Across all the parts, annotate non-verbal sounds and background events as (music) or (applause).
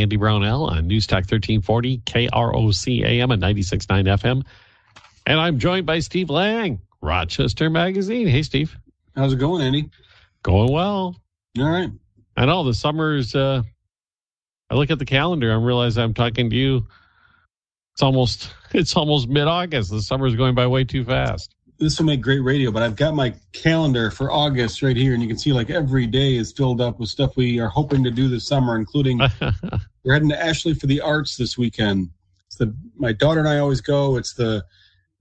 Andy Brownell, on News Talk 1340, KROC AM and 96.9 FM. And I'm joined by Steve Lange, Rochester Magazine. Hey, Steve. How's it going, Andy? Going well. All right. I know the summer's, uh, I look at the calendar and realize I'm talking to you. It's almost, it's almost mid August. The summer's going by way too fast this will make great radio, but I've got my calendar for August right here, and you can see like every day is filled up with stuff we are hoping to do this summer, including (laughs) we're heading to Ashley for the Arts this weekend. It's the my daughter and I always go. It's the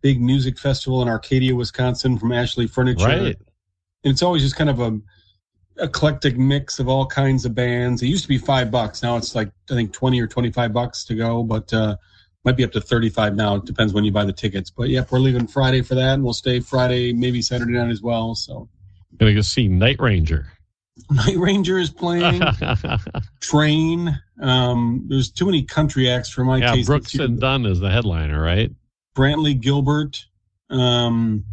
big music festival in Arcadia, Wisconsin, from Ashley Furniture. Right. And it's always just kind of a eclectic mix of all kinds of bands. It used to be five bucks. Now it's like I think twenty or twenty five bucks to go, but uh, might be up to 35 now. It depends when you buy the tickets. But yep, we're leaving Friday for that, and we'll stay Friday, maybe Saturday night as well. So, gonna go see Night Ranger. (laughs) Night Ranger is playing. (laughs) Train. Um, there's too many country acts for my yeah, taste. Brooks and Dunn is the headliner, right? Brantley Gilbert. Um,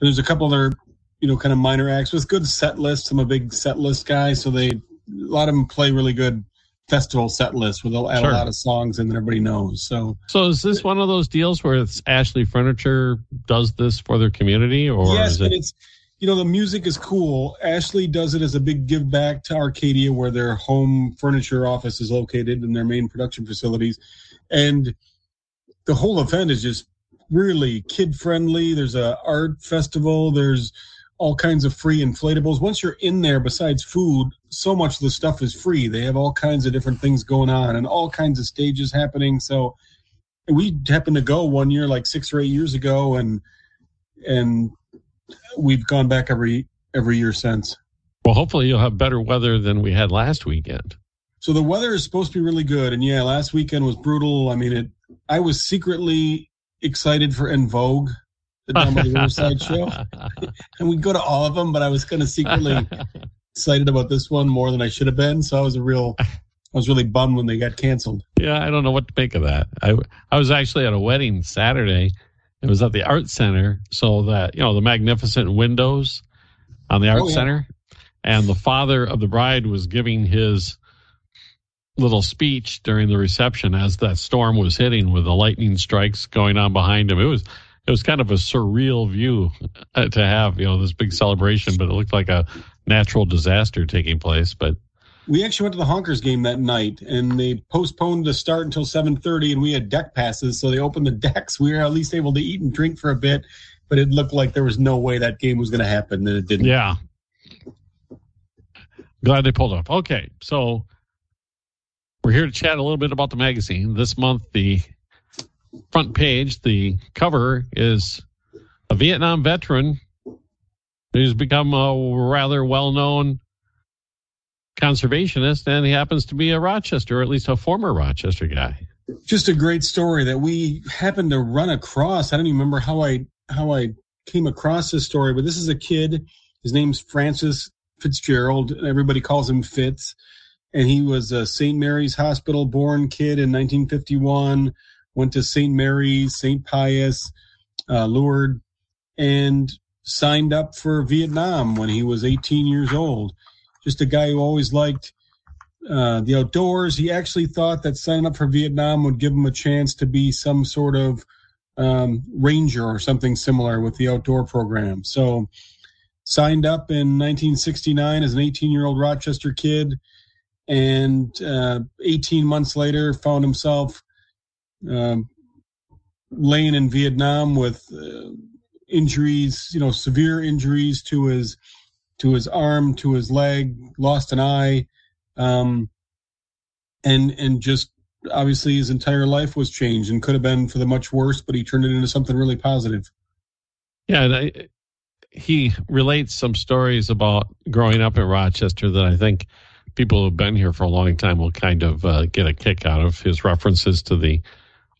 there's a couple other, you know, kind of minor acts with good set lists. I'm a big set list guy, so they a lot of them play really good festival set list where they'll add sure. a lot of songs and then everybody knows. So, so is this one of those deals where it's Ashley Furniture does this for their community, or yes, it... it's you know the music is cool. Ashley does it as a big give back to Arcadia, where their home furniture office is located and their main production facilities, and the whole event is just really kid friendly. There's a art festival. There's all kinds of free inflatables. Once you're in there, besides food, so much of the stuff is free. They have all kinds of different things going on and all kinds of stages happening. So we happened to go one year, like six or eight years ago, and and we've gone back every every year since. Well, hopefully you'll have better weather than we had last weekend. So the weather is supposed to be really good, and yeah, last weekend was brutal. I mean, it. I was secretly excited for En Vogue the Down by the Riverside (laughs) show. and we go to all of them, but I was kind of secretly excited about this one more than I should have been. So I was a real, I was really bummed when they got canceled. Yeah, I don't know what to make of that. I I was actually at a wedding Saturday. It was at the art center, so that you know the magnificent windows on the art oh, yeah. center, and the father of the bride was giving his little speech during the reception as that storm was hitting with the lightning strikes going on behind him. It was it was kind of a surreal view uh, to have, you know, this big celebration, but it looked like a natural disaster taking place. But we actually went to the Honkers game that night, and they postponed the start until seven thirty, and we had deck passes, so they opened the decks. We were at least able to eat and drink for a bit, but it looked like there was no way that game was going to happen, and it didn't. Yeah. Glad they pulled off. Okay, so we're here to chat a little bit about the magazine. This month, the front page, the cover is a Vietnam veteran who's become a rather well known conservationist, and he happens to be a Rochester, or at least a former Rochester guy. Just a great story that we happened to run across. I don't even remember how I how I came across this story, but this is a kid. His name's Francis Fitzgerald. Everybody calls him Fitz. And he was a St. Mary's Hospital born kid in 1951 went to St. Mary's, St. Pius, uh, Lourdes, and signed up for Vietnam when he was 18 years old. Just a guy who always liked uh, the outdoors. He actually thought that signing up for Vietnam would give him a chance to be some sort of um, ranger or something similar with the outdoor program. So, signed up in 1969 as an 18 year old Rochester kid, and uh, 18 months later found himself um, laying in Vietnam with uh, injuries, you know, severe injuries to his to his arm, to his leg, lost an eye, um, and and just obviously his entire life was changed and could have been for the much worse, but he turned it into something really positive. Yeah, and I, he relates some stories about growing up in Rochester that I think people who've been here for a long time will kind of uh, get a kick out of. His references to the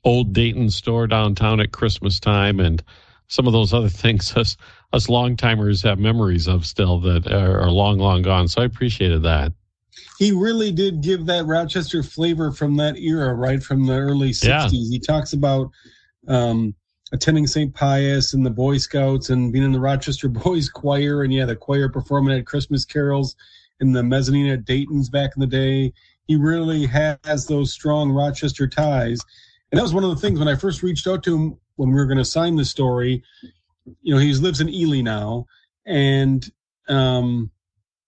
old Dayton store downtown at Christmas time and some of those other (laughs) things us us long timers have memories of still that are, are, long, long gone. So I appreciated that. He really did give that Rochester flavor from that era, right from the early '60s. Yeah. He talks about um, attending St. Pius and the Boy Scouts and being in the Rochester (laughs) Boys Choir, and yeah, the choir performing at Christmas carols in the mezzanine at Dayton's back in the day. he really has those strong Rochester ties. And that was one of the things when I first reached out to him when we were going to sign the story. You know, he lives in Ely now, and um,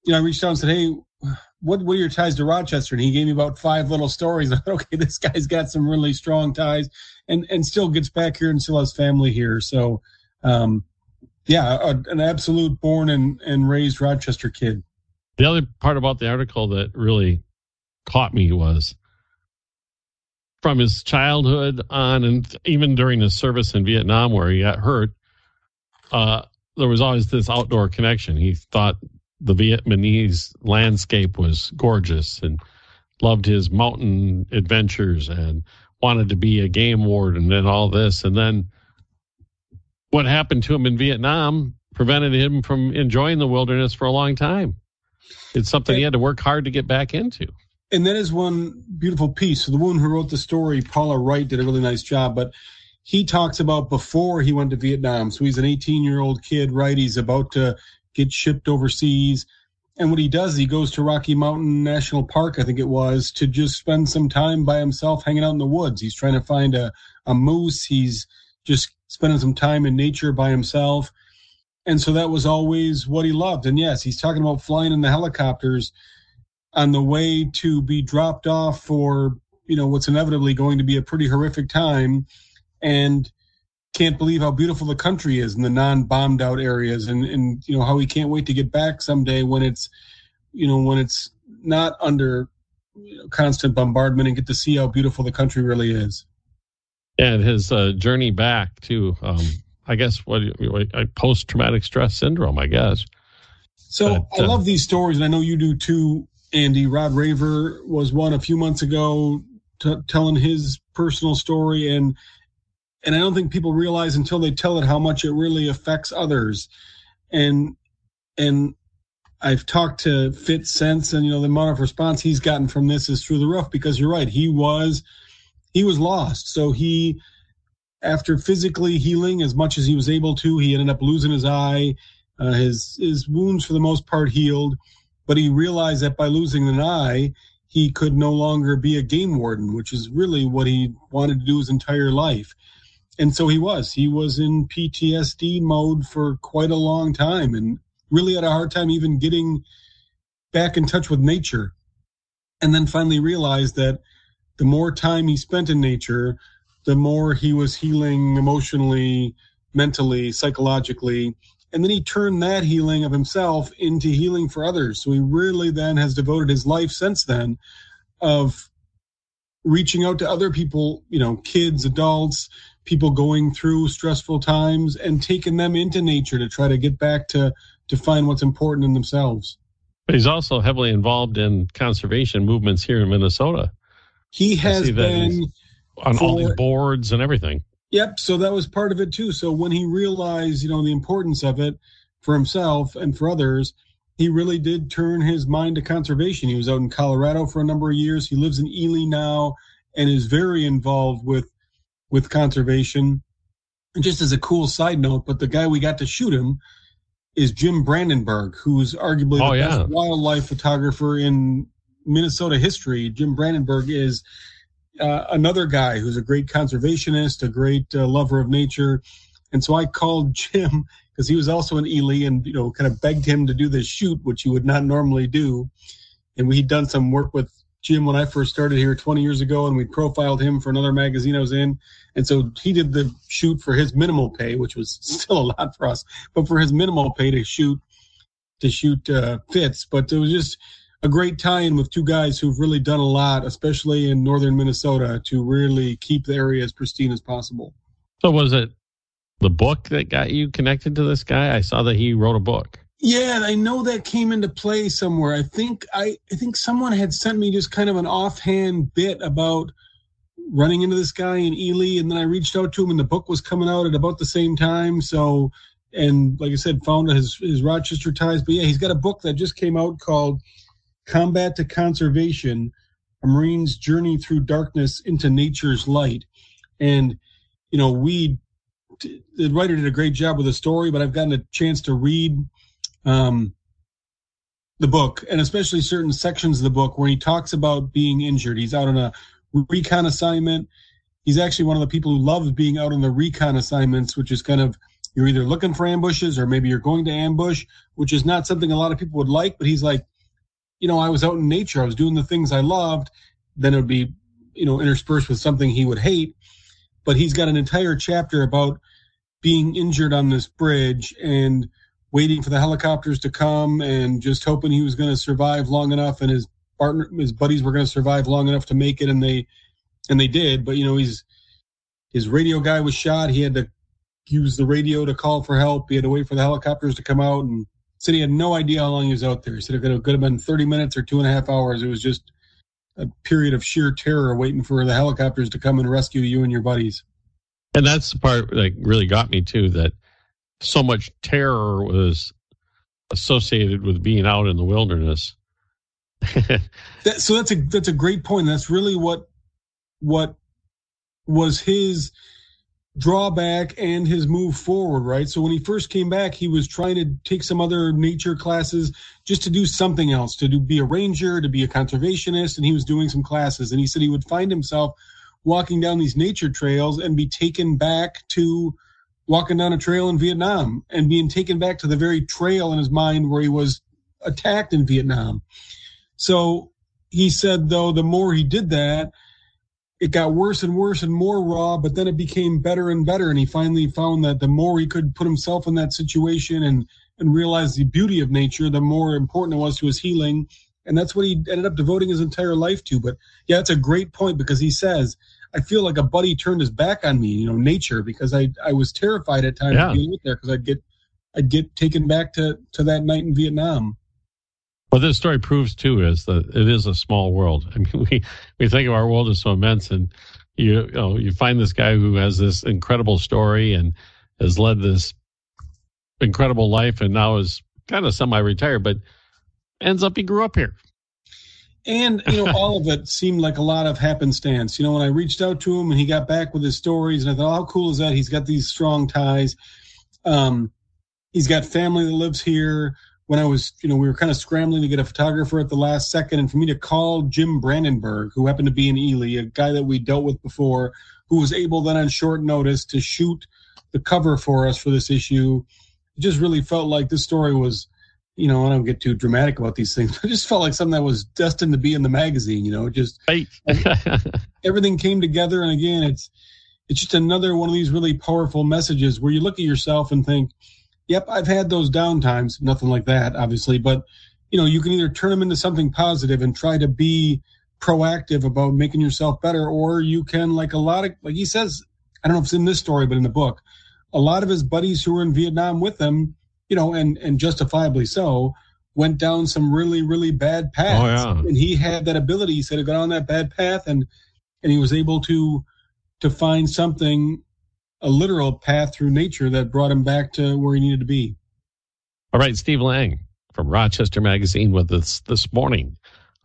you know, I reached out and said, "Hey, what what are your ties to Rochester?" And he gave me about five little stories. (laughs) I thought, okay, this guy's got some really strong ties, and and still gets back here and still has family here. So, um, yeah, a, an absolute born and and raised Rochester kid. The other part about the article that really caught me was from his childhood on, and even during his service in Vietnam, where he got hurt. Uh, there was always this outdoor connection. He thought the Vietnamese landscape was gorgeous and loved his mountain adventures and wanted to be a game warden and all this. And then what happened to him in Vietnam prevented him from enjoying the wilderness for a long time. It's something he had to work hard to get back into. And that is one beautiful piece. So the woman who wrote the story, Paula Wright, did a really nice job. But he talks about before he went to Vietnam. So he's an 18 year old kid, right? He's about to get shipped overseas. And what he does, he goes to Rocky Mountain National Park, I think it was, to just spend some time by himself hanging out in the woods. He's trying to find a, a moose. He's just spending some time in nature by himself. And so that was always what he loved. And yes, he's talking about flying in the helicopters on the way to be dropped off for, you know, what's inevitably going to be a pretty horrific time. And can't believe how beautiful the country is in the non-bombed out areas and and you know how he can't wait to get back someday when it's you know when it's not under you know, constant bombardment and get to see how beautiful the country really is and his uh, journey back to um, i guess what, what post-traumatic stress syndrome i guess so but, uh, i love these stories and i know you do too andy rod raver was one a few months ago t- telling his personal story and and I don't think people realize until they tell it how much it really affects others. And and I've talked to Fitz since, and you know the amount of response he's gotten from this is through the roof because you're right. He was he was lost, so he after physically healing as much as he was able to, he ended up losing his eye. Uh, his his wounds for the most part healed, but he realized that by losing an eye, he could no longer be a game warden, which is really what he wanted to do his entire life and so he was. He was in PTSD mode for quite a long time and really had a hard time even getting back in touch with nature. And then finally realized that the more time he spent in nature, the more he was healing emotionally, mentally, psychologically. And then he turned that healing of himself into healing for others. So he really then has devoted his life since then of reaching out to other people, you know, kids, adults, people going through stressful times and taking them into nature to try to get back to to find what's important in themselves. But he's also heavily involved in conservation movements here in Minnesota. He has been on for, all these boards and everything. Yep. So that was part of it too. So when he realized, you know, the importance of it for himself and for others, he really did turn his mind to conservation. He was out in Colorado for a number of years. He lives in Ely now and is very involved with with conservation. And just as a cool side note, but the guy we got to shoot him is Jim Brandenburg, who's arguably oh, the yeah. best wildlife photographer in Minnesota history. Jim Brandenburg is uh, another guy who's a great conservationist, a great uh, lover of nature. And so I called Jim (laughs) because he was also in Ely and, you know, kind of begged him to do this shoot, which he would not normally do. And we'd done some work with Jim when I first started here 20 years ago, and we profiled him for another magazine I was in. And so he did the shoot for his minimal pay, which was (laughs) still a lot for us, but for his minimal pay to shoot to shoot uh, Fitz. But it was just a great tie-in with two guys who've really done a lot, especially in northern Minnesota, to really keep the area as pristine as possible. So was it the book that got you connected to this guy? I saw that he wrote a book. Yeah, I know that came into play somewhere. I think I, I think someone had sent me just kind of an offhand bit about running into this guy in Ely, and then I reached out to him, and the book was coming out at about the same time. So, and like I said, found his his Rochester ties. But yeah, he's got a book that just came out called "Combat to Conservation: A Marine's Journey Through Darkness into Nature's Light." And you know, we the writer did a great job with the story, but I've gotten a chance to read um, the book, and especially certain sections of the book where he talks about being injured. He's out on a recon assignment. He's actually one of the people who loves being out on the recon assignments, which is kind of you're either looking for ambushes or maybe you're going to ambush, which is not something a lot of people would like. But he's like, you know, I was out in nature, I was doing the things I loved. Then it would be, you know, interspersed with something he would hate. But he's got an entire chapter about being injured on this bridge and waiting for the helicopters to come and just hoping he was going to survive long enough and his partner his buddies were going to survive long enough to make it and they and they did but you know he's his radio guy was shot he had to use the radio to call for help he had to wait for the helicopters to come out and said he had no idea how long he was out there he said it could have, could have been 30 minutes or two and a half hours it was just a period of sheer terror waiting for the helicopters to come and rescue you and your buddies and that's the part that really got me too that so much terror was associated with being out in the wilderness. (laughs) that, so that's a that's a great point. That's really what what was his drawback and his move forward, right? So when he first came back, he was trying to take some other nature classes just to do something else, to do be a ranger, to be a conservationist, and he was doing some classes. And he said he would find himself walking down these nature trails and be taken back to walking down a trail in Vietnam and being taken back to the very trail in his mind where he was attacked in Vietnam. So he said, though, the more he did that, it got worse and worse and more raw, but then it became better and better. And he finally found that the more he could put himself in that situation and, and realize the beauty of nature, the more important it was to his healing. And that's what he ended up devoting his entire life to. But yeah, it's a great point because he says, I feel like a buddy turned his back on me, you know, nature, because I I was terrified at times yeah. being out there because I'd get I'd get taken back to to that night in Vietnam. What this story proves too is that it is a small world. I mean, (laughs) we we think of our world as so immense, and you, you know you find this guy who has this incredible story and has led this incredible life, and now is kind of semi-retired, but ends up he grew up here. And you know all of it (laughs) seemed like a lot of happenstance. You know when i reached out to him and he got back with his stories and i thought how cool is that? He's got these strong ties. Um, he's got family that lives here when i was you know we were kind of scrambling to get a photographer at the last second and for me to call jim brandenburg who happened to be in ely a guy that we dealt with before who was able then on short notice to shoot the cover for us for this issue it just really felt like this story was you know, I don't get too dramatic about these things. (laughs) I just felt like something that was destined to be in the magazine. You know, just (laughs) everything came together, and again, it's it's just another one of these really powerful messages where you look at yourself and think, "Yep, I've had those down times." Nothing like that, obviously, but you know, you can either turn them into something positive and try to be proactive about making yourself better, or you can, like a lot of, like he says, I don't know if it's in this story, but in the book, a lot of his buddies who were in Vietnam with him you know, and and justifiably so, went down some really really bad paths. Oh, yeah. And he had that ability. He said to go down that bad path, and and he was able to to find something, a literal path through nature that brought him back to where he needed to be. All right, Steve Lange from Rochester Magazine with us this morning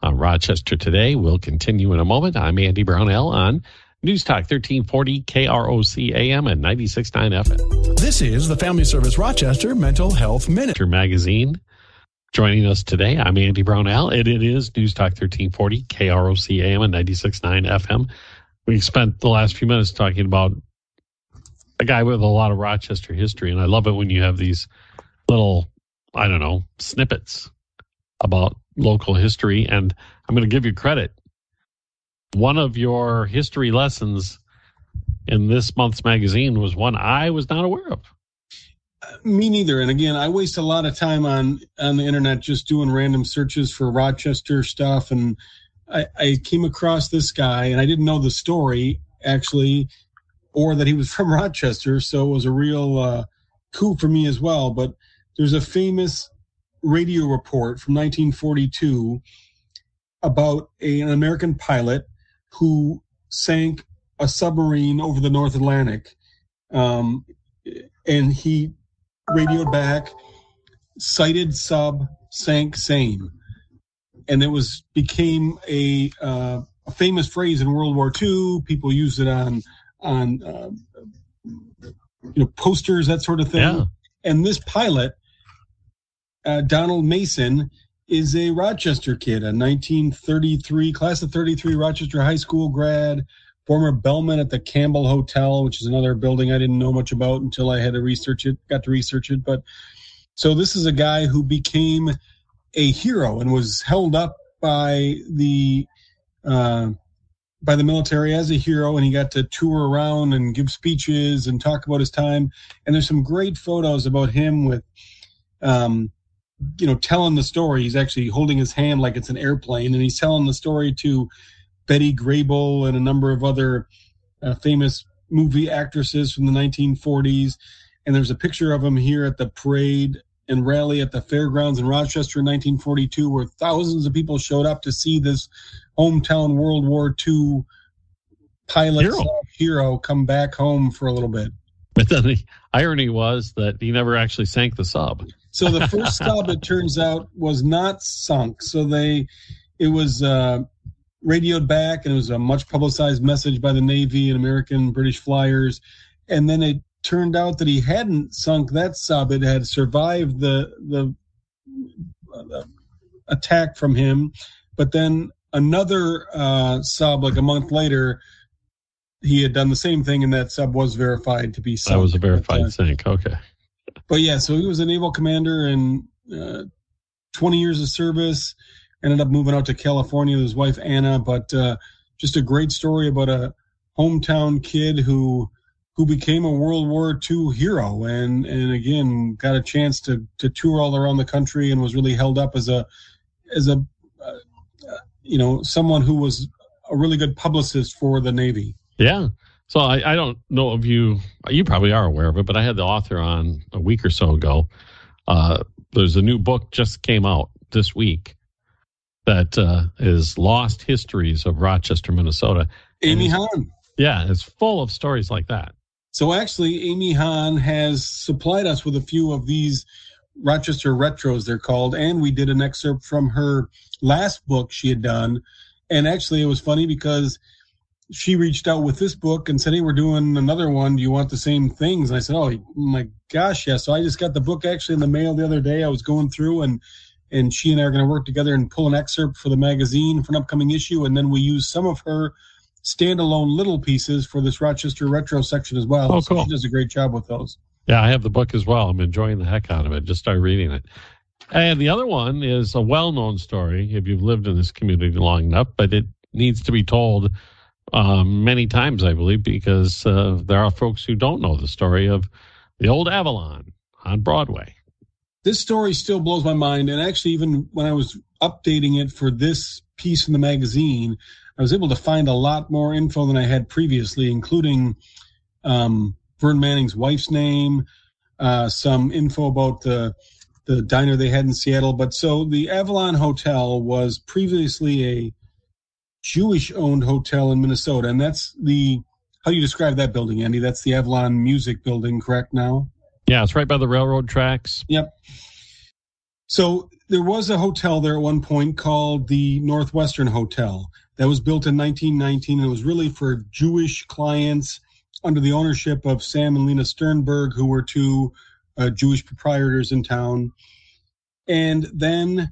on Rochester Today. We'll continue in a moment. I'm Andy Brownell on News Talk 1340 KROC AM and 96.9 FM. This is the Family Service Rochester Mental Health Minute. Magazine. Joining us today, I'm Andy Brownell, and it is News Talk 1340 KROC AM and 96.9 FM. We spent the last few minutes talking about a guy with a lot of Rochester history, and I love it when you have these little, I don't know, snippets about local history. And I'm going to give you credit one of your history lessons in this month's magazine was one I was not aware of. Uh, me neither. And again, I waste a lot of time on on the internet just doing random searches for Rochester stuff. And I, I came across this guy, and I didn't know the story actually, or that he was (laughs) from Rochester. So it was a real uh, coup for me as well. But there's a famous radio report from 1942 about a, an American pilot who sank a submarine over the North Atlantic. Um, and he radioed back, sighted sub, sank same. And it was became a, uh, a famous phrase in World War II. People used it on on uh, you know posters, that sort of thing. Yeah. And this pilot, uh, Donald Mason, is a Rochester kid, a 1933 class of 33 Rochester High School grad, former bellman at the Campbell Hotel, which is another building I didn't know much about until I had to research it, got to research it. But so this is a guy who became a hero and was held up by the uh, by the military as a hero, and he got to tour around and give speeches and talk about his time. And there's some great photos about him with, um, you know, telling the story. He's actually holding his hand like it's an airplane, and he's telling the story to Betty Grable and a number of other uh, famous movie actresses from the 1940s. And there's a picture of him here at the parade and rally at the fairgrounds in Rochester in 1942, where thousands of people showed up to see this hometown World War II pilot hero. hero come back home for a little bit. But then the irony was that he never actually sank the sub. So the (laughs) first sub, it turns out, was not sunk. So they, it was uh, radioed back, and it was a much publicized message by the Navy and American British flyers. And then it turned out that he hadn't sunk that sub; it had survived the the, the attack from him. But then another uh, sub, like a month later, he had done the same thing, and that sub was verified to be sunk. That was a verified but, uh, sink. Okay. But yeah, so he was a naval commander and uh, 20 years of service. Ended up moving out to California with his wife Anna, but uh, just a great story about a hometown kid who who became a World War II hero and and again got a chance to to tour all around the country and was really held up as a as a uh, you know someone who was a really good publicist for the Navy. Yeah. So I, I don't know if you you probably are aware of it, but I had the author on a week or so ago. Uh, there's a new book just came out this week that uh, is Lost Histories of Rochester, Minnesota. Amy Hahn. Yeah, it's full of stories like that. So actually, Amy Hahn has supplied us with a few of these Rochester retros, they're called, and we did an excerpt from her last book she had done. And actually, it was funny because she reached out with this book and said, Hey, we're doing another one. Do you want the same things? And I said, Oh my gosh, yeah. So I just got the book actually in the mail the other day. I was going through and and she and I are going to work together and pull an excerpt for the magazine for an upcoming issue. And then we use some of her standalone little pieces for this Rochester retro section as well. Oh, cool. So she does a great job with those. Yeah, I have the book as well. I'm enjoying the heck out of it. Just started reading it. And the other one is a well known story if you've lived in this community long enough, but it needs to be told um, many times, I believe, because uh, there are folks who don't know the story of the old Avalon on Broadway. This story still blows my mind. And actually, even when I was updating it for this piece in the magazine, I was able to find a lot more info than I had previously, including um, Vern Manning's wife's name, uh, some info about the the diner they had in Seattle. But so the Avalon Hotel was previously a Jewish owned hotel in Minnesota, and that's the how do you describe that building, Andy? That's the Avalon Music Building, correct? Now, yeah, it's right by the railroad tracks. Yep. So there was a hotel there at one point called the Northwestern Hotel that was built in 1919 and it was really for Jewish clients under the ownership of Sam and Lena Sternberg, who were two uh, Jewish proprietors in town. And then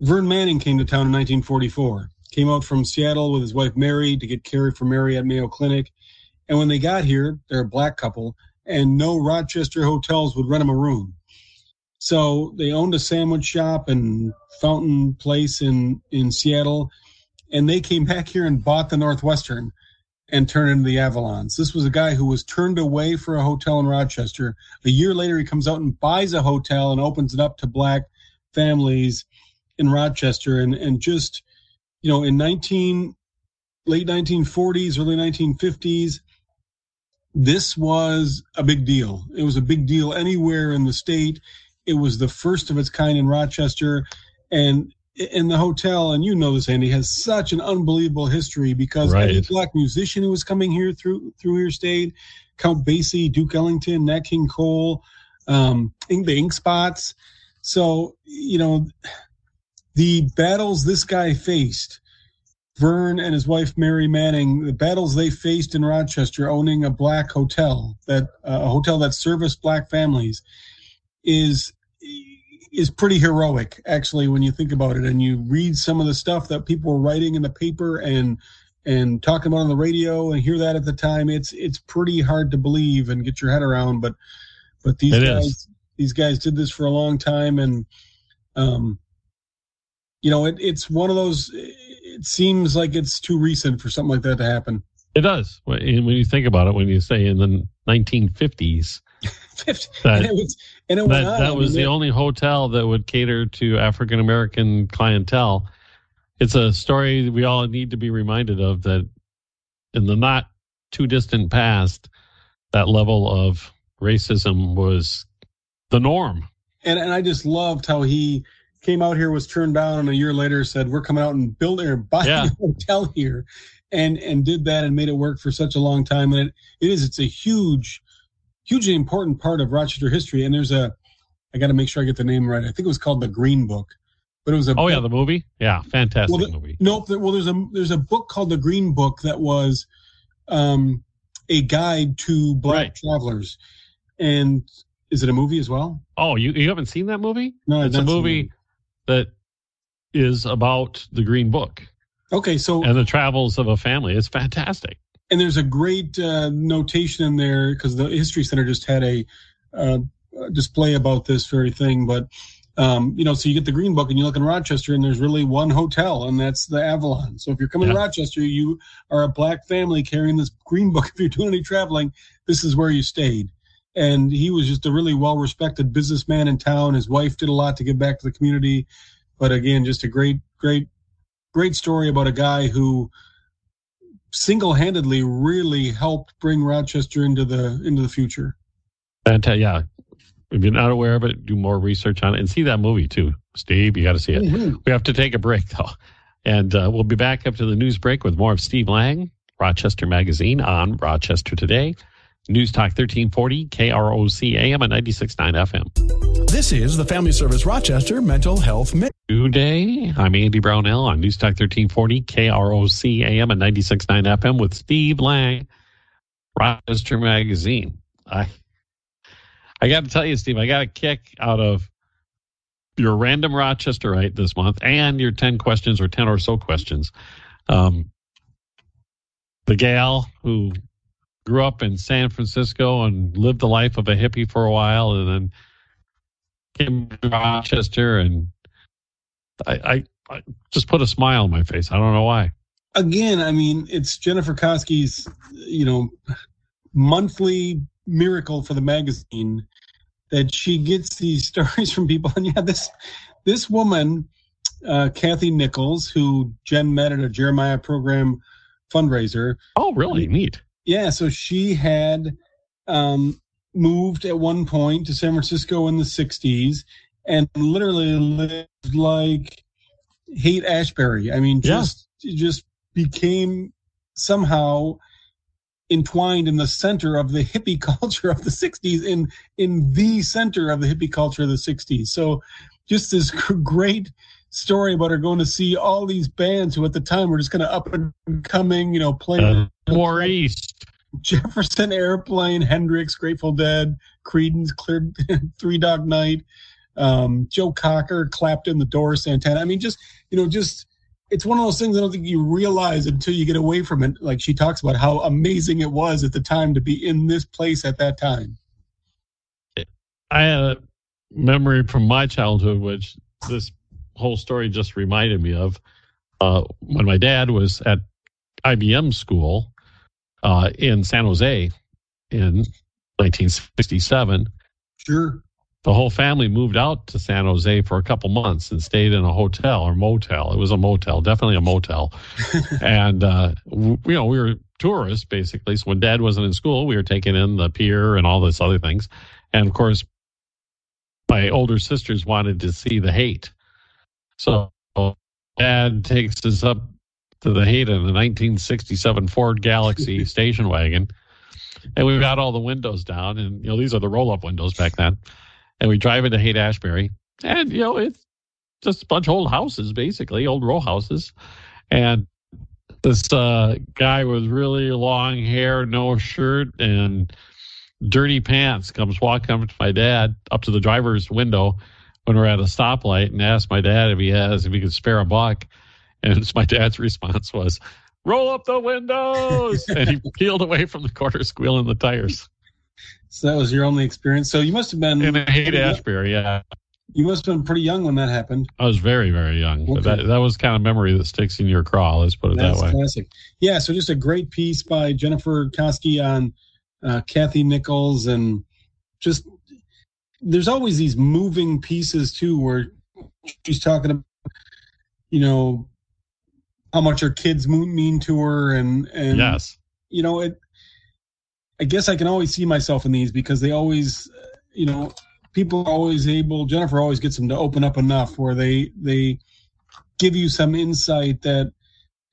Vern Manning came to town in 1944. Came out from Seattle with his wife Mary to get care for Mary at Mayo Clinic. And when they got here, they're a black couple, and no Rochester hotels would rent them a room. So they owned a sandwich shop and fountain place in in Seattle, and they came back here and bought the Northwestern and turned into the Avalons. This was a guy who was turned away for a hotel in Rochester. A year later, he comes out and buys a hotel and opens it up to black families in Rochester, and and just you know in 19 late 1940s, early 1950s. This was a big deal. It was a big deal anywhere in the state. It was the first of its kind in Rochester. And in the hotel, and you know this, Andy, has such an unbelievable history because right. every black musician who was coming here through through here stayed. Count Basie, Duke Ellington, Nat King Cole, um, the Ink Spots. So you know, the battles this guy faced, Vern and his wife Mary Manning, the battles they faced in Rochester, owning a black hotel that uh, a hotel that serviced black families, is is pretty heroic, actually, when you think about it, and you read some of the stuff that people were writing in the paper and and talking about on the radio and hear that at the time. It's it's pretty hard to believe and get your head around, but but these It guys is. these guys did this for a long time, and um, you know, it, it's one of those. It seems like it's too recent for something like that to happen. It does. When when you think about it, when you say in the 1950s, (laughs) and that it was, and it that. I that was the it- only hotel that would cater to African American clientele. It's a story we all need to be reminded of that in the not too distant past, that level of racism was the norm. and and I just loved how he came out here, was turned down, and a year later said, "We're coming out and building or buying Yeah. (laughs) a hotel here," and and did that and made it work for such a long time. And it, it is it's a huge, hugely important part of Rochester history. And there's a, I got to make sure I get the name right. I think it was called the Green Book, but it was a Oh yeah, the movie. Yeah, fantastic Well, the- movie. Nope. Well, there's a there's a book called the Green Book that was um, a guide to black Right. travelers. And is it a movie as well? Oh, you you haven't seen that movie? No, It's a movie that is about the Green Book Okay, so and the travels of a family. It's fantastic. And there's a great uh, notation in there because the History Center just had a uh, display about this very thing. But um, you know, so you get the Green Book and you look in Rochester, and there's really one hotel, and that's the Avalon. So if you're coming to Rochester, you are a black family carrying this Green Book. (laughs) If you're doing any traveling, this is where you stayed. And he was just a really well respected businessman in town. His wife did a lot to give back to the community. But again, just a great, great, great story about a guy who single-handedly really helped bring Rochester into the into the future. Fantastic. Yeah. If you're not aware of it, do more research on it and see that movie too. Steve, you got to see it. Mhm. We have to take a break though. And uh, we'll be back after the news break with more of Steve Lange, Rochester Magazine on Rochester Today. News Talk 1340, KROC AM and 96.9 FM. This is the Family Service Rochester Mental Health Minute. Today, I'm Andy Brownell on News Talk 1340, KROC AM and 96.9 FM with Steve Lange, Rochester Magazine. I I got to tell you, Steve, I got a kick out of your random Rochesterite this month and your 10 questions or 10 or so questions. Um, the gal who grew up in San Francisco and lived the life of a hippie for a while and then came to Rochester and I, I, I just put a smile on my face. I don't know why. Again, I mean, it's Jennifer Koski's, you know, monthly miracle for the magazine that she gets these (laughs) stories from people. And yeah, this this woman, uh, Kathy Nichols, who Jen met at a Jeremiah program fundraiser, Oh, really? Neat. Yeah, so she had um, moved at one point to San Francisco in the 60s and literally lived like Haight Ashbury. I mean, Yeah. just just became somehow entwined in the center of the hippie (laughs) culture of the 60s in in the center of the hippie culture of the 60s. So just this great story about her going to see all these bands who at the time were just kind of up and coming, you know, playing Uh, more (laughs) east. Jefferson Airplane, Hendrix, Grateful Dead, Creedence, Clear, (laughs) Three Dog Night, um, Joe Cocker, Clapton, The Doors, Santana. I mean, just you know, just it's one of those things I don't think you realize until you get away from it. Like she talks about how amazing it was at the time to be in this place at that time. I had a memory from my childhood, which this whole story just reminded me of. Uh, when my dad was at IBM school uh, in San Jose in 1967, Sure. the whole family moved out to San Jose for a couple months and stayed in a hotel or motel. It was a motel, definitely a motel. (laughs) and, uh, w- you know, we were tourists basically. So when dad wasn't in school, we were taking in the pier and all this other things. And of course, my older sisters wanted to see the Haight. So dad takes us up to the Haight in the 1967 Ford Galaxie (laughs) station wagon. And we've got all the windows down, and you know these are the roll-up windows back then and we drive into Haight Ashbury, and you know it's just a bunch of old houses, basically old row houses, and this uh, guy with really long hair, no shirt, and dirty pants comes walking up to my dad up to the driver's window when we're at a stoplight and asked my dad if he has if he could spare a buck, and my dad's (laughs) response was, "Roll up the windows," (laughs) and he peeled away from the corner, squealing the tires. So that was your only experience. So you must have been in Haight Ashbury, yeah. You must have been pretty young when that happened. I was very, very young. Okay. But that, that was kind of memory that sticks in your craw. Let's put it That's that way. Classic. Yeah. So just a great piece by Jennifer Koski on uh, Kathy Nichols, and just there's always these moving pieces too, where she's talking about, you know, how much her kids mean to her, and and yes, you know it. I guess I can always see myself in these because they always, you know, people are always able. Jennifer always gets them to open up enough where they they give you some insight that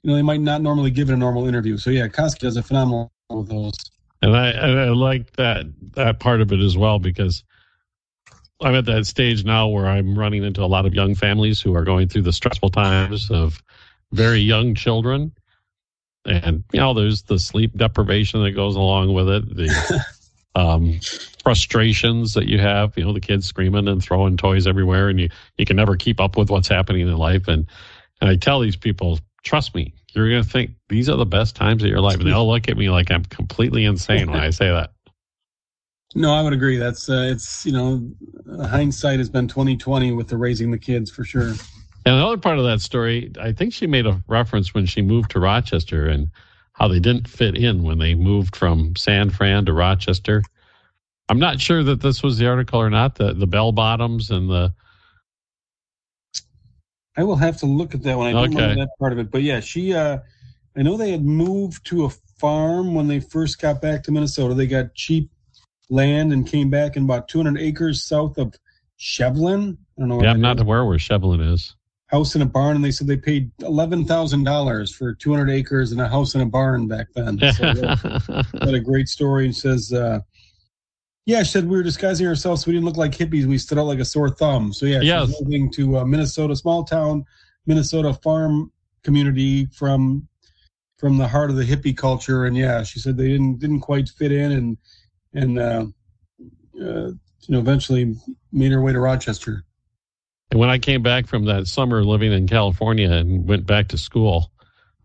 you know they might not normally give in a normal interview. So yeah, Koski does a phenomenal with those. And I, I like that that part of it as well because I'm at that stage now where I'm running into a lot of young families who are going through the stressful times of very young children. And you know there's the sleep deprivation that goes along with it the (laughs) um, frustrations that you have you know the kids screaming and throwing toys everywhere and you you can never keep up with what's happening in life. And and i tell these people trust me you're going to think these are the best times of your life. And they (laughs) all look at me like i'm completely insane when i say that no i would agree that's uh, it's you know hindsight has been 2020 with the raising the kids for sure and the other part of that story, I think she made a reference when she moved to Rochester and how they didn't fit in when they moved from San Fran to Rochester. I'm not sure that this was the article or not. The the bell bottoms and the. I will have to look at that one. I don't okay. remember that part of it, but yeah, she. uh I know they had moved to a farm when they first got back to Minnesota. They got cheap land and came back and bought 200 acres south of Shevlin. I don't know. Yeah, I'm not aware where Shevlin is house and a barn, and they said they paid eleven thousand dollars for two hundred acres and a house and a barn back then. So (laughs) what a great story. And says, uh, "Yeah, she said we were disguising ourselves so we didn't look like hippies. We stood out like a sore thumb." So yeah, yes. she's moving to uh, Minnesota, small town Minnesota farm community from from the heart of the hippie culture. And yeah, she said they didn't didn't quite fit in, and and uh, uh, you know eventually made her way to Rochester. And when I came back from that summer living in California and went back to school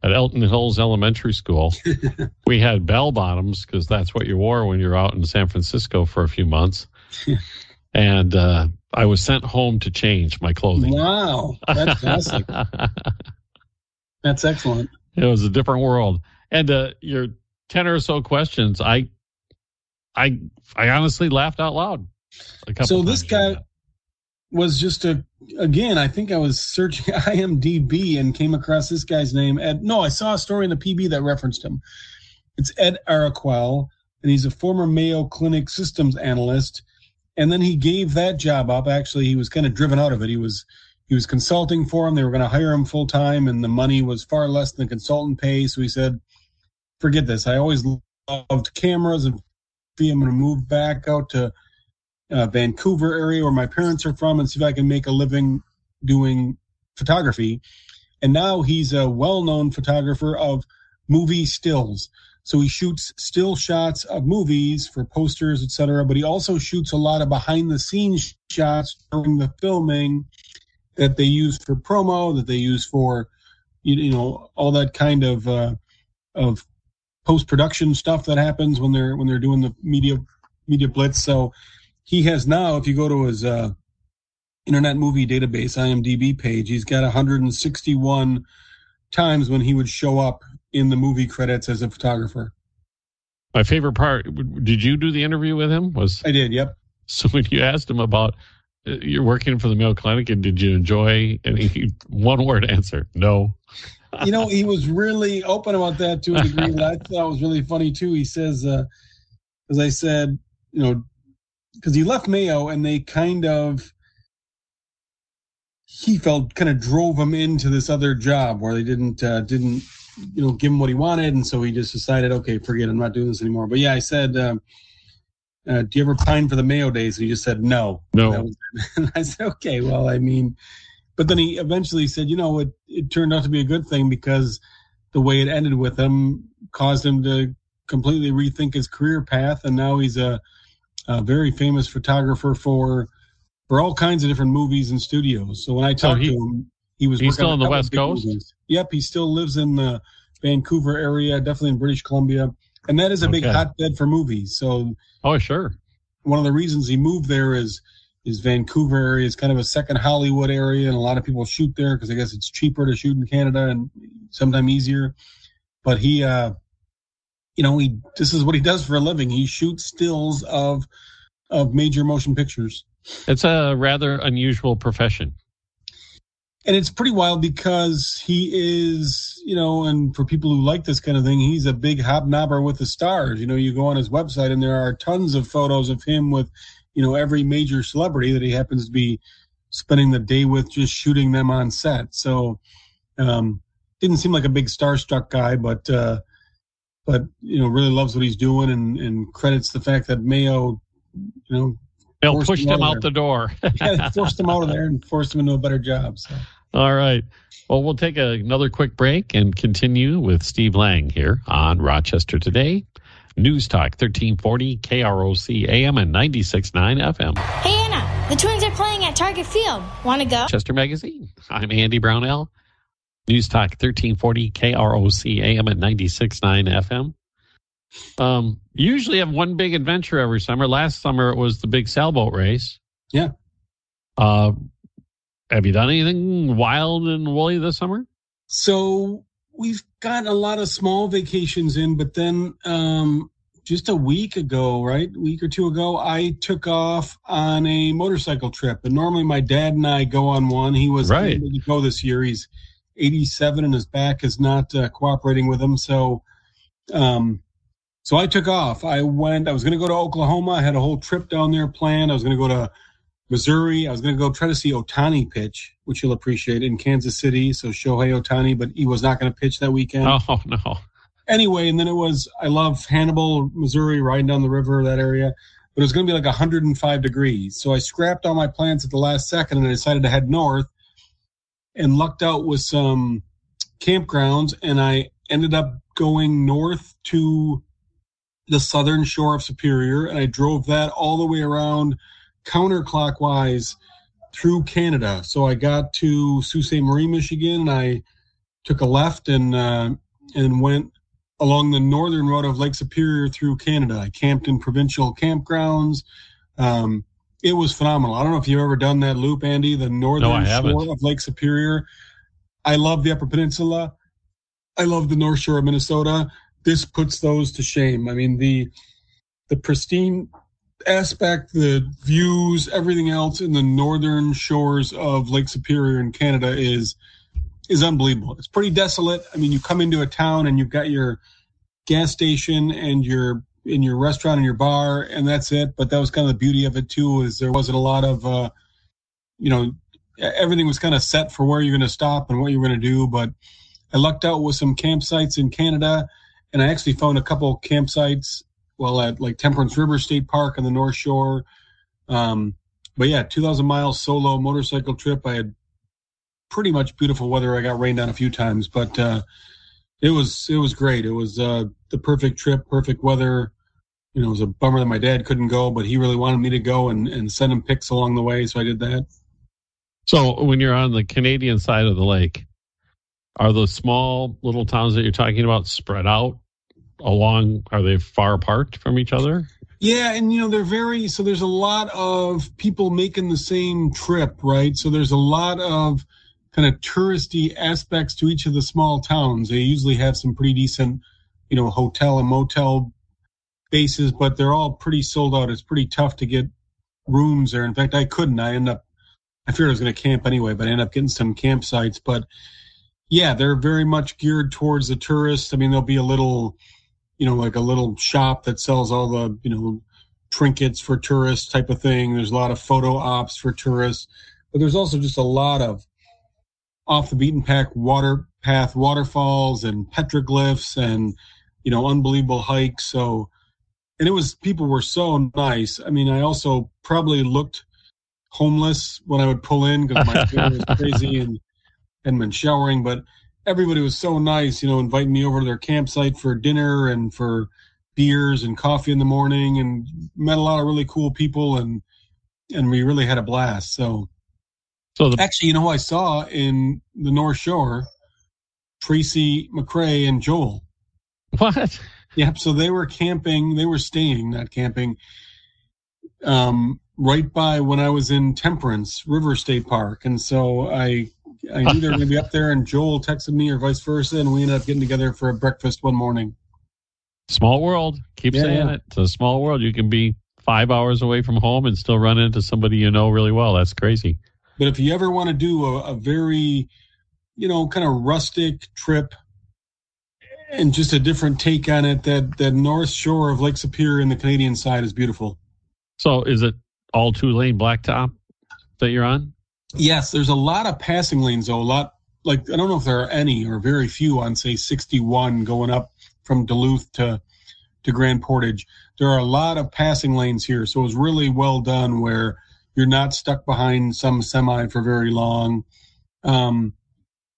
at Elton Hills Elementary School, (laughs) we had bell bottoms because that's what you wore when you're out in San Francisco for a few months. (laughs) and uh, I was sent home to change my clothing. Wow, that's (laughs) that's excellent. It was a different world. And uh, your ten or so questions, I, I, I honestly laughed out loud. so this guy, was just a again. I think I was searching (laughs) IMDb and came across this guy's name. Ed, no, I saw a story in the PB that referenced him. It's Ed Araquel, and he's a former Mayo Clinic systems analyst. And then he gave that job up. Actually, he was kind of driven out of it. He was he was consulting for him. They were going to hire him full time, and the money was far less than the consultant pay. So he said, "Forget this. I always loved cameras, and I'm going to move back out to." uh, Vancouver area where my parents are from and see if I can make a living doing photography. And now he's a well known photographer of movie stills. So he shoots still shots of movies for posters, etc. But he also shoots a lot of behind the scenes shots during the filming that they use for promo, that they use for you know all that kind of uh, of post production stuff that happens when they're when they're doing the media media blitz. So he has now, if you go to his uh, Internet Movie Database IMDb page, he's got 161 times when he would show up in the movie credits as a photographer. My favorite part. Did you do the interview with him? Was I did? Yep. (laughs) So when you asked him about uh, you're working for the Mayo Clinic and did you enjoy any (laughs) one word answer? No. You know, he was really open about that to a degree that I (laughs) thought was really funny too. He says, uh, as I said, you know, because he left Mayo and they kind of he felt kind of drove him into this other job where they didn't uh, didn't you know give him what he wanted. And so he just decided okay forget it, I'm not doing this anymore but yeah I said um, uh, do you ever pine for the Mayo days and he just said no no. And (laughs) I said okay well I mean but then he eventually said you know it it turned out to be a good thing because the way it ended with him caused him to completely rethink his career path and now he's a a very famous photographer for for all kinds of different movies and studios. So when I talked he- to him, he was he's still on the West Coast? movies. Yep, he still lives in the Vancouver area, definitely in British Columbia, and that is a big hotbed for movies. So Oh, sure. one of the reasons he moved there is is Vancouver area is kind of a second Hollywood area, and a lot of people shoot there because I guess it's cheaper to shoot in Canada and sometimes easier. But he, uh, you know, he this is what he does for a living. He shoots stills of of major motion pictures, It's a rather unusual profession. and it's pretty wild because he is, you know, and for people who like this kind of thing, he's a big hobnobber with the stars. You know, you go on his website and there are tons of photos of him with, you know, every major celebrity that he happens to be spending the day with, just shooting them on set. So, um, didn't seem like a big starstruck guy, but, uh, but you know, really loves what he's doing and, and credits the fact that Mayo, you know, They'll push him him out out the door. (laughs) yeah, forced him out of there and forced him into a better job. So. All right. Well, we'll take a, another quick break and continue with Steve Lange here on Rochester Today. News Talk 1340 KROC AM and 96.9 FM. Hey Anna, the Twins are playing at Target Field. Want to go? Chester Magazine. I'm Andy Brownell. News Talk 1340 KROC AM at 96.9 FM. Um, you usually have one big adventure every summer. Last summer it was the big sailboat race. Yeah. Uh, have you done anything wild and woolly this summer? So we've got a lot of small vacations in, but then um, just a week ago, right, a week or two ago, I took off on a motorcycle trip. And normally my dad and I go on one. He was Right. able to go this year. He's 87 and his back is not uh, cooperating with him. So, um, so I took off. I went. I was going to go to Oklahoma. I had a whole trip down there planned. I was going to go to Missouri. I was going to go try to see Ohtani pitch, which you'll appreciate in Kansas City. So Shohei Ohtani, but he was not going to pitch that weekend. Oh, (laughs) no. Anyway, and then it was, I love Hannibal, Missouri, riding down the river, that area. But it was going to be like 105 degrees. So I scrapped all my plans at the last second and I decided to head north and lucked out with some campgrounds. And I ended up going north to the southern shore of Superior. And I drove that all the way around counterclockwise through Canada. So I got to Sault Ste. Marie, Michigan, and I took a left and uh, and went along the northern road of Lake Superior through Canada. I camped in provincial campgrounds. Um, it was phenomenal. I don't know if you've ever done that loop, Andy, the northern No, shore of Lake Superior. I love the Upper Peninsula. I love the North Shore of Minnesota. This puts those to shame. I mean, the the pristine aspect, the views, everything else in the northern shores of Lake Superior in Canada is is unbelievable. It's pretty desolate. I mean, you come into a town and you've got your gas station and your in your restaurant and your bar, and that's it. But that was kind of the beauty of it too, is there wasn't a lot of, uh, you know, everything was kind of set for where you're going to stop and what you're going to do. But I lucked out with some campsites in Canada, and I actually found a couple campsites, well, at like Temperance River State Park on the North Shore. Um, but yeah, 2,000 miles solo motorcycle trip. I had pretty much beautiful weather. I got rained on a few times, but uh, it was it was great. It was uh, the perfect trip, perfect weather. You know, it was a bummer that my dad couldn't go, but he really wanted me to go and, and send him pics along the way, so I did that. So when you're on the Canadian side of the lake, are those small little towns that you're talking about spread out along? Are they far apart from each other? Yeah, and you know they're very so. There's a lot of people making the same trip, right? So there's a lot of kind of touristy aspects to each of the small towns. They usually have some pretty decent, you know, hotel and motel bases, but they're all pretty sold out. It's pretty tough to get rooms there. In fact, I couldn't. I ended up. I figured I was going to camp anyway, but I ended up getting some campsites. But yeah, they're very much geared towards the tourists. I mean, there'll be a little you know, like a little shop that sells all the, you know, trinkets for tourists type of thing. There's a lot of photo ops for tourists, but there's also just a lot of off the beaten path water path waterfalls and petroglyphs and, you know, unbelievable hikes. So, and it was, people were so nice. I mean, I also probably looked homeless when I would pull in because my (laughs) hair was crazy and hadn't been showering, but everybody was so nice, you know, inviting me over to their campsite for dinner and for beers and coffee in the morning and met a lot of really cool people and and we really had a blast. So, So the actually, you know who I saw in the North Shore? Tracy McCrae and Joel. what? Yep. So they were camping. They were staying, not camping. Um, right by when I was in Temperance River State Park, and so I I knew they were going to be up there. And Joel texted me, or vice versa, and we ended up getting together for a breakfast one morning. Small world. Keep Yeah, saying yeah. it. It's a small world. You can be five hours away from home and still run into somebody you know really well. That's crazy. But if you ever want to do a, a very, you know, kind of rustic trip and just a different take on it, that that North Shore of Lake Superior in the Canadian side is beautiful. So is it all two lane blacktop that you're on? Yes, there's a lot of passing lanes though. A lot like I don't know if there are any or very few on say 61 going up from Duluth to to Grand Portage. There are a lot of passing lanes here, so it was really well done where you're not stuck behind some semi for very long. Um,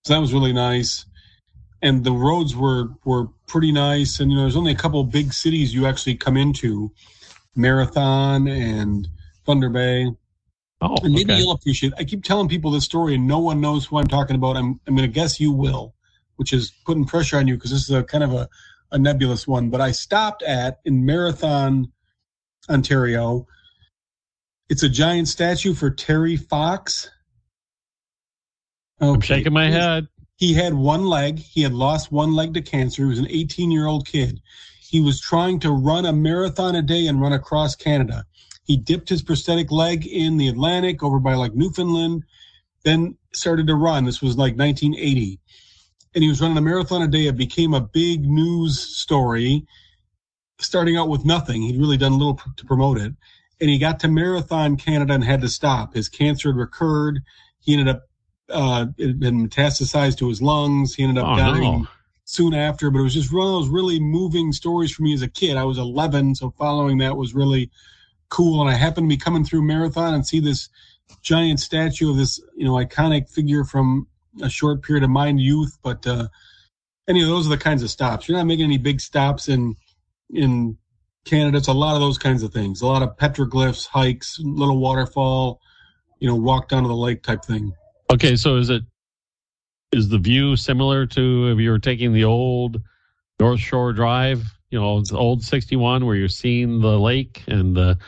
so that was really nice, and the roads were were pretty nice. And you know, there's only a couple big cities you actually come into, Marathon and Thunder Bay. Oh, And maybe okay. you'll appreciate. I keep telling people this story, and no one knows who I'm talking about. I'm I'm going to guess you will, which is putting pressure on you because this is a kind of a, a nebulous one. But I stopped at in Marathon, Ontario. It's a giant statue for Terry Fox. I'm shaking my head. He had one leg. He had lost one leg to cancer. He was an 18 year old kid. He was trying to run a marathon a day and run across Canada. He dipped his prosthetic leg in the Atlantic over by like Newfoundland, then started to run. This was like 1980. And he was running a marathon a day. It became a big news story, starting out with nothing. He'd really done little to promote it. And he got to Marathon Canada and had to stop. His cancer had recurred. He ended up, uh, it had been metastasized to his lungs. He ended up Oh, dying no. soon after, but it was just one of those really moving stories for me as a kid. I was 11, so following that was really cool. And I happened to be coming through Marathon and see this giant statue of this, you know, iconic figure from a short period of my youth. But uh, of those are the kinds of stops. You're not making any big stops in in Canada. It's a lot of those kinds of things. A lot of petroglyphs, hikes, little waterfall, you know, walk down to the lake type thing. Okay, so is it is the view similar to if you were taking the old North Shore Drive, you know, old 61 where you're seeing the lake and the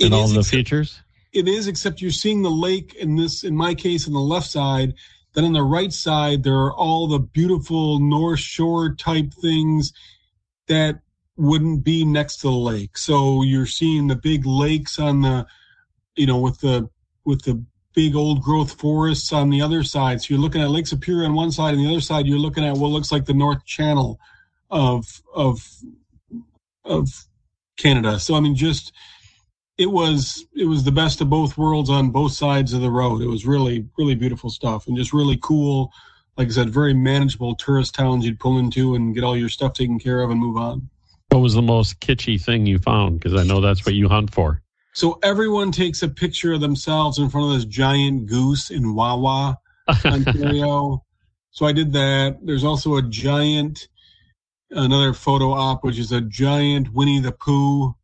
and all the except- features? it is except you're seeing the lake in this in my case on the left side. Then on the right side there are all the beautiful north shore type things that wouldn't be next to the lake. So you're seeing the big lakes on the you know with the with the big old growth forests on the other side. So you're looking at lake superior on one side and the other side you're looking at what looks like the north channel of of of canada. So i mean just it was it was the best of both worlds on both sides of the road. It was really really beautiful stuff and just really cool. Like I said, very manageable tourist towns you'd pull into and get all your stuff taken care of and move on. What was the most kitschy thing you found? Because I know that's what you hunt for. So everyone takes a picture of themselves in front of this giant goose in Wawa, (laughs) Ontario. so I did that. There's also a giant, another photo op, which is a giant Winnie the Pooh.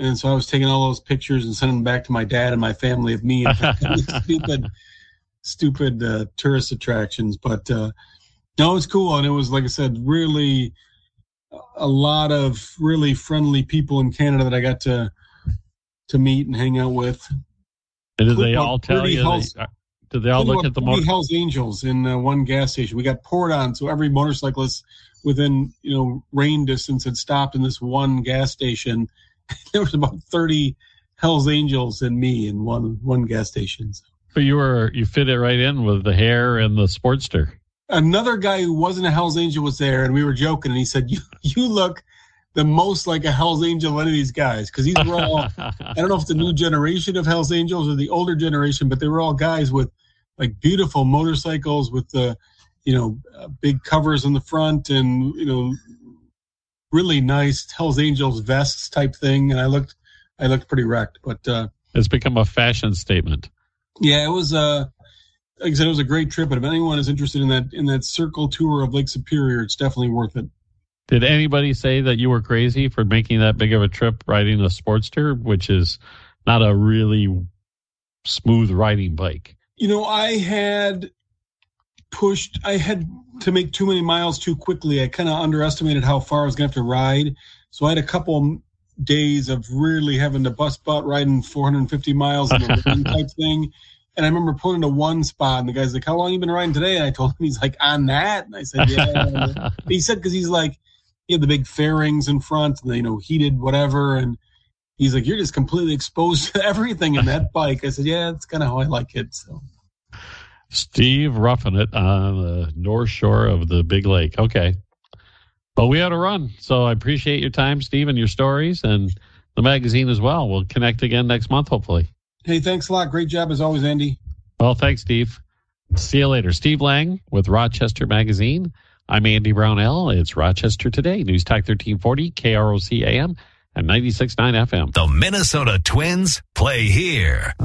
And so I was taking all those pictures and sending them back to my dad and my family of me and (laughs) stupid, stupid uh, tourist attractions. But uh, no, it's cool. And it was, like I said, really a lot of really friendly people in Canada that I got to to meet and hang out with. And did they all tell you? Hells- They, uh, did they all look at the motor? Hell's Angels in uh, one gas station. We got poured on, so every motorcyclist within you know rain distance had stopped in this one gas station. (laughs) there was about thirty Hell's Angels and me in one one gas station. But you were you fit it right in with the hair and the Sportster. Another guy who wasn't a Hell's Angel was there, and we were joking, and he said, "You you look the most like a Hell's Angel of any of these guys because these were all." I don't know if the new generation of Hell's Angels or the older generation, but they were all guys with like beautiful motorcycles with the, you know, uh, big covers in the front and you know, really nice Hell's Angels vests type thing. And I looked, I looked pretty wrecked, but uh, it's become a fashion statement. yeah, it was. Uh, like I said, it was a great trip. But if anyone is interested in that in that circle tour of Lake Superior, it's definitely worth it. Did anybody say that you were crazy for making that big of a trip riding a Sportster, which is not a really smooth riding bike? You know, I had pushed, I had to make too many miles too quickly. I kind of underestimated how far I was going to have to ride. So I had a couple days of really having to bust butt riding 450 miles in a (laughs) type thing. And I remember pulling into one spot, and the guy's like, "How long you been riding today?" And I told him, "He's like on that." And I said, "Yeah." (laughs) he said because he's like, he had the big fairings in front, the, you know, heated whatever, and he's like, "You're just completely exposed (laughs) to everything in that bike." I said, "Yeah, that's kind of how I like it." So. Steve roughing it on the north shore of the big lake. Okay. But we had a run. So I appreciate your time, Steve, and your stories and the magazine as well. We'll connect again next month, hopefully. Hey, thanks a lot. Great job as always, Andy. Well, thanks, Steve. See you later. Steve Lange with Rochester Magazine. I'm Andy Brownell. It's Rochester Today, News Talk 1340, KROC AM, and 96.9 FM. The Minnesota Twins play here.